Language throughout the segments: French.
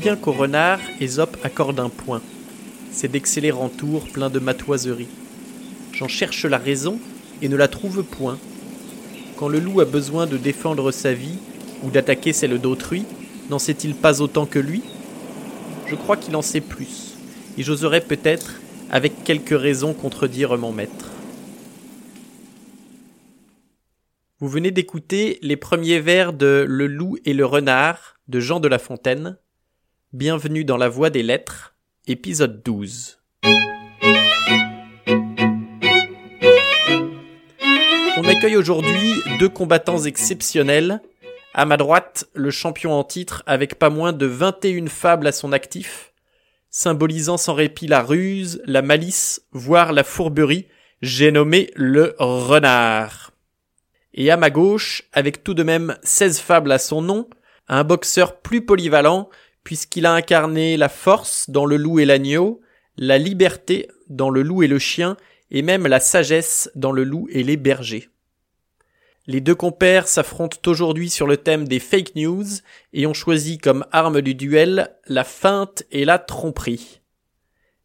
vient qu'au renard, Ésope accorde un point C'est d'excellents tours plein de matoiseries. J'en cherche la raison et ne la trouve point. Quand le loup a besoin de défendre sa vie ou d'attaquer celle d'autrui, n'en sait-il pas autant que lui? Je crois qu'il en sait plus, et j'oserais peut-être, avec quelques raisons, contredire mon maître. Vous venez d'écouter les premiers vers de Le loup et le renard de Jean de La Fontaine. Bienvenue dans la voie des lettres, épisode 12. On accueille aujourd'hui deux combattants exceptionnels. À ma droite, le champion en titre avec pas moins de 21 fables à son actif, symbolisant sans répit la ruse, la malice, voire la fourberie, j'ai nommé le renard. Et à ma gauche, avec tout de même 16 fables à son nom, un boxeur plus polyvalent, puisqu'il a incarné la force dans le loup et l'agneau, la liberté dans le loup et le chien, et même la sagesse dans le loup et les bergers. Les deux compères s'affrontent aujourd'hui sur le thème des fake news et ont choisi comme arme du duel la feinte et la tromperie.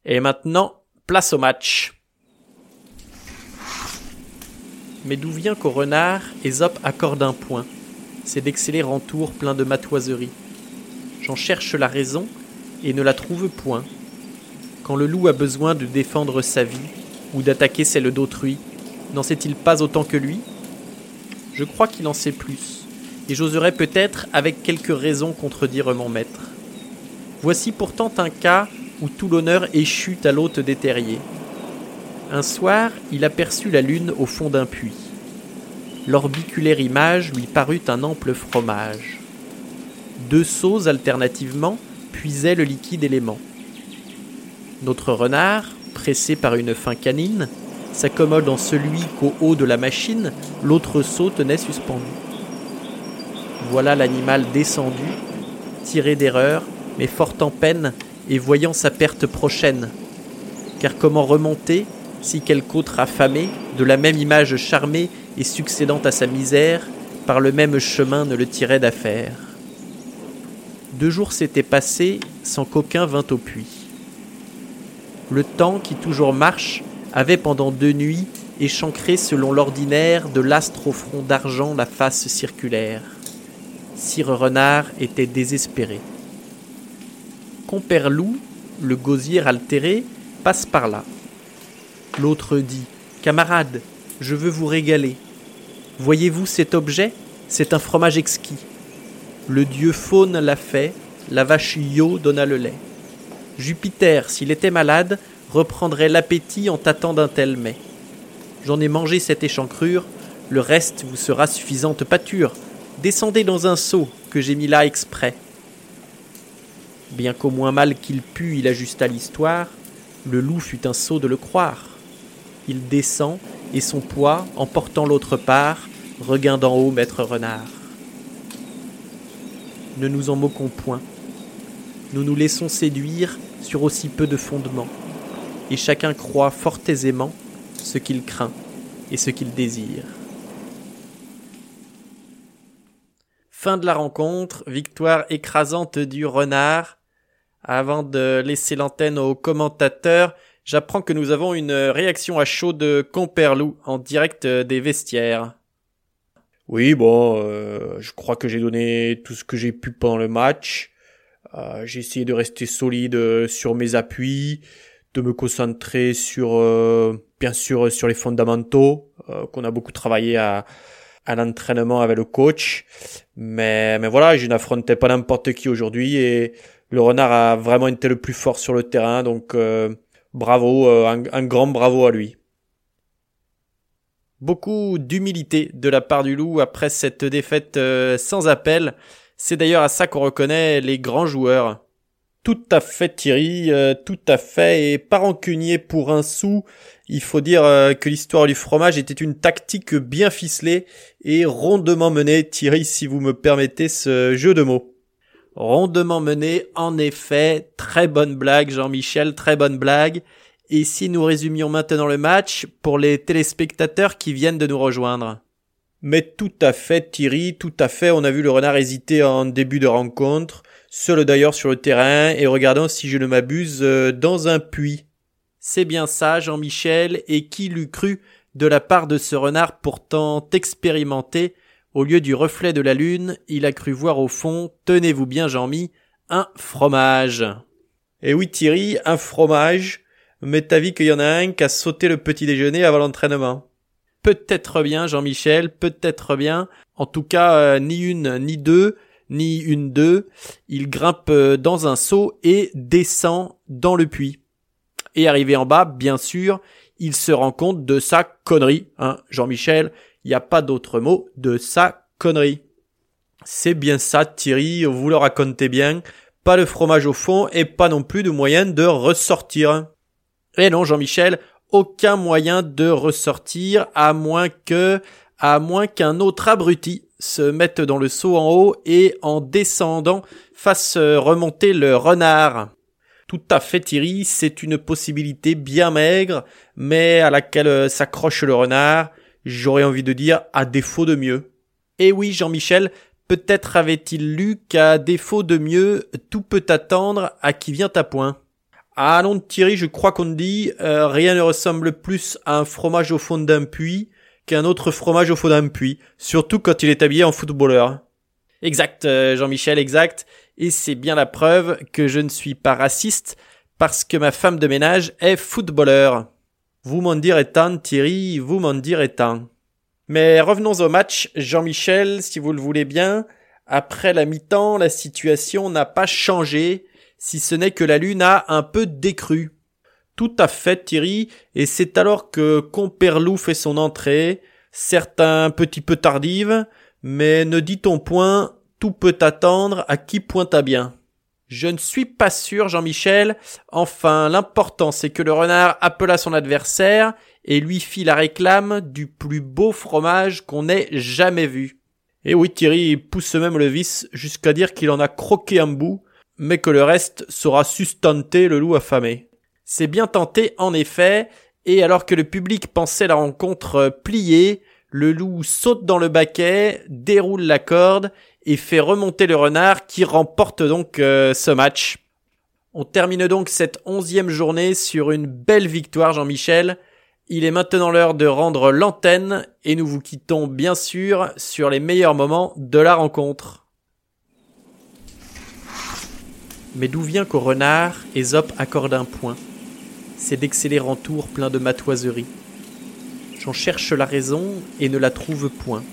Et maintenant, place au match. Mais d'où vient qu'au renard, Ésope accorde un point? C'est d'excellents tours plein de matoiseries. J'en cherche la raison et ne la trouve point. Quand le loup a besoin de défendre sa vie ou d'attaquer celle d'autrui, n'en sait-il pas autant que lui? Je crois qu'il en sait plus, et j'oserais peut-être avec quelques raisons contredire mon maître. Voici pourtant un cas où tout l'honneur échut à l'hôte des terriers. Un soir, il aperçut la lune au fond d'un puits. L'orbiculaire image lui parut un ample fromage. Deux seaux alternativement puisaient le liquide élément. Notre renard, pressé par une fin canine, s'accommode en celui qu'au haut de la machine, l'autre seau tenait suspendu. Voilà l'animal descendu, tiré d'erreur, mais fort en peine et voyant sa perte prochaine. Car comment remonter si quelque autre affamé, de la même image charmée et succédant à sa misère, par le même chemin ne le tirait d'affaire? Deux jours s'étaient passés sans qu'aucun vînt au puits. Le temps qui toujours marche avait pendant deux nuits échancré selon l'ordinaire de l'astre au front d'argent la face circulaire. Sire Renard était désespéré. Compère Loup, le gosier altéré, passe par là. L'autre dit Camarade, je veux vous régaler. Voyez-vous cet objet? C'est un fromage exquis. Le dieu faune l'a fait, la vache Io donna le lait. Jupiter, s'il était malade, reprendrait l'appétit en tâtant d'un tel mets. J'en ai mangé cette échancrure, le reste vous sera suffisante pâture. Descendez dans un seau que j'ai mis là exprès. Bien qu'au moins mal qu'il pût, il ajusta l'histoire, le loup fut un sot de le croire il descend, et son poids, emportant l'autre part, regain d'en haut maître renard. Ne nous en moquons point. Nous nous laissons séduire sur aussi peu de fondements, et chacun croit fort aisément ce qu'il craint et ce qu'il désire. Fin de la rencontre, victoire écrasante du renard. Avant de laisser l'antenne aux commentateurs, J'apprends que nous avons une réaction à chaud de Comperlou en direct des vestiaires. Oui, bon, euh, je crois que j'ai donné tout ce que j'ai pu pendant le match. Euh, j'ai essayé de rester solide sur mes appuis, de me concentrer sur, euh, bien sûr, sur les fondamentaux qu'on a beaucoup travaillé à, à l'entraînement avec le coach. Mais, mais voilà, je n'affrontais pas n'importe qui aujourd'hui et le renard a vraiment été le plus fort sur le terrain. Donc, Bravo, euh, un, grand bravo à lui. Beaucoup d'humilité de la part du loup après cette défaite euh, sans appel. C'est d'ailleurs à ça qu'on reconnaît les grands joueurs. Tout à fait Thierry, euh, tout à fait, et pas rancunier pour un sou. Il faut dire que l'histoire du fromage était une tactique bien ficelée et rondement menée, Thierry, si vous me permettez ce jeu de mots rondement mené. En effet, très bonne blague, Jean-Michel, très bonne blague. Et si nous résumions maintenant le match pour les téléspectateurs qui viennent de nous rejoindre Mais tout à fait, Thierry, tout à fait. On a vu le renard hésiter en début de rencontre seul d'ailleurs sur le terrain et regardant si je ne m'abuse euh, dans un puits. C'est bien ça, Jean-Michel, et qui l'eût cru de la part de ce renard pourtant expérimenté, au lieu du reflet de la lune, il a cru voir au fond, tenez-vous bien Jean-Mi, un fromage. Et eh oui Thierry, un fromage, mais t'as vu qu'il y en a un qui a sauté le petit déjeuner avant l'entraînement. Peut-être bien Jean-Michel, peut-être bien, en tout cas euh, ni une ni deux, ni une deux, il grimpe euh, dans un seau et descend dans le puits. Et arrivé en bas, bien sûr, il se rend compte de sa connerie, hein, Jean-Michel, il n'y a pas d'autre mot, de sa connerie. C'est bien ça, Thierry, vous le racontez bien, pas de fromage au fond et pas non plus de moyen de ressortir. Et non, Jean-Michel, aucun moyen de ressortir à moins que, à moins qu'un autre abruti se mette dans le seau en haut et en descendant fasse remonter le renard. Tout à fait Thierry, c'est une possibilité bien maigre, mais à laquelle euh, s'accroche le renard, j'aurais envie de dire à défaut de mieux. Et eh oui Jean-Michel, peut-être avait-il lu qu'à défaut de mieux, tout peut attendre à qui vient à point. Ah non Thierry, je crois qu'on dit euh, rien ne ressemble plus à un fromage au fond d'un puits qu'un autre fromage au fond d'un puits, surtout quand il est habillé en footballeur. Exact, euh, Jean-Michel, exact. Et c'est bien la preuve que je ne suis pas raciste parce que ma femme de ménage est footballeur. Vous m'en direz tant, Thierry, vous m'en direz tant. Mais revenons au match, Jean-Michel, si vous le voulez bien. Après la mi-temps, la situation n'a pas changé, si ce n'est que la lune a un peu décru. Tout à fait, Thierry, et c'est alors que Comperlou fait son entrée, certes un petit peu tardive, mais ne dit-on point tout peut attendre à qui pointe à bien. Je ne suis pas sûr, Jean-Michel. Enfin, l'important c'est que le renard appela son adversaire et lui fit la réclame du plus beau fromage qu'on ait jamais vu. Et oui, Thierry pousse même le vice jusqu'à dire qu'il en a croqué un bout, mais que le reste saura sustenter le loup affamé. C'est bien tenté, en effet, et alors que le public pensait la rencontre pliée, le loup saute dans le baquet, déroule la corde et fait remonter le renard qui remporte donc euh, ce match. On termine donc cette onzième journée sur une belle victoire Jean-Michel. Il est maintenant l'heure de rendre l'antenne et nous vous quittons bien sûr sur les meilleurs moments de la rencontre. Mais d'où vient qu'au renard, Ésope accorde un point? C'est d'excellents tours pleins de matoiseries. J'en cherche la raison et ne la trouve point.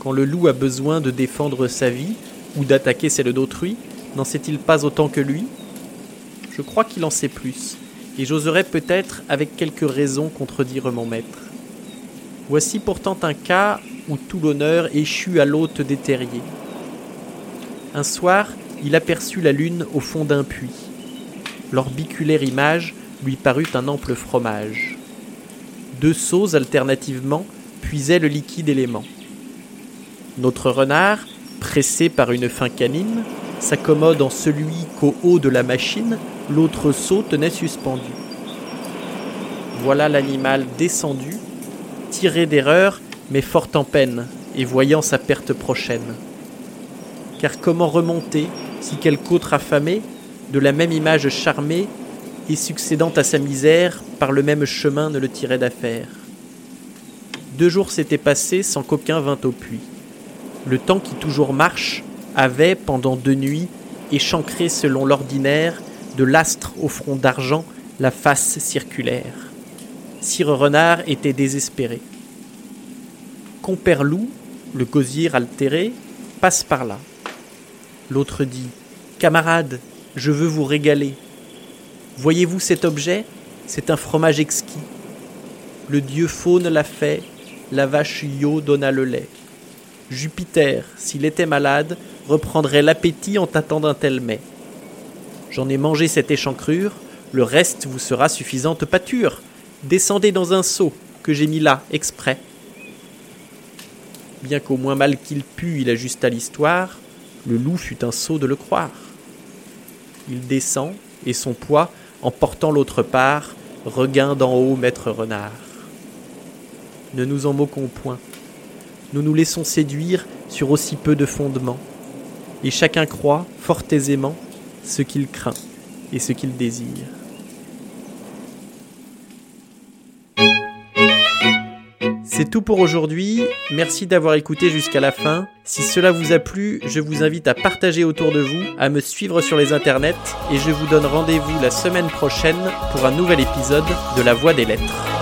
Quand le loup a besoin de défendre sa vie ou d'attaquer celle d'autrui, n'en sait-il pas autant que lui? Je crois qu'il en sait plus, et j'oserais peut-être avec quelques raisons contredire mon maître. Voici pourtant un cas où tout l'honneur échut à l'hôte des terriers. Un soir, il aperçut la lune au fond d'un puits. L'orbiculaire image lui parut un ample fromage. Deux seaux alternativement puisaient le liquide élément. Notre renard, pressé par une faim canine, s'accommode en celui qu'au haut de la machine, l'autre seau tenait suspendu. Voilà l'animal descendu, tiré d'erreur, mais fort en peine, et voyant sa perte prochaine. Car comment remonter si quelque autre affamé, de la même image charmée, et succédant à sa misère, par le même chemin ne le tirait d'affaire. Deux jours s'étaient passés sans qu'aucun vînt au puits. Le temps qui toujours marche avait, pendant deux nuits, échancré selon l'ordinaire, de l'astre au front d'argent, la face circulaire. Sire Renard était désespéré. Compère Loup, le gosier altéré, passe par là. L'autre dit Camarade, je veux vous régaler. Voyez-vous cet objet? C'est un fromage exquis. Le dieu faune l'a fait, la vache Io donna le lait. Jupiter, s'il était malade, reprendrait l'appétit en tâtant d'un tel mets. J'en ai mangé cette échancrure, le reste vous sera suffisante pâture. Descendez dans un seau que j'ai mis là, exprès. Bien qu'au moins mal qu'il pût, il ajusta l'histoire, le loup fut un sot de le croire. Il descend, et son poids en portant l'autre part, regain d'en haut maître renard. Ne nous en moquons point. Nous nous laissons séduire sur aussi peu de fondements. et chacun croit, fort aisément, ce qu'il craint et ce qu'il désire. C'est tout pour aujourd'hui, merci d'avoir écouté jusqu'à la fin. Si cela vous a plu, je vous invite à partager autour de vous, à me suivre sur les internets, et je vous donne rendez-vous la semaine prochaine pour un nouvel épisode de La Voix des Lettres.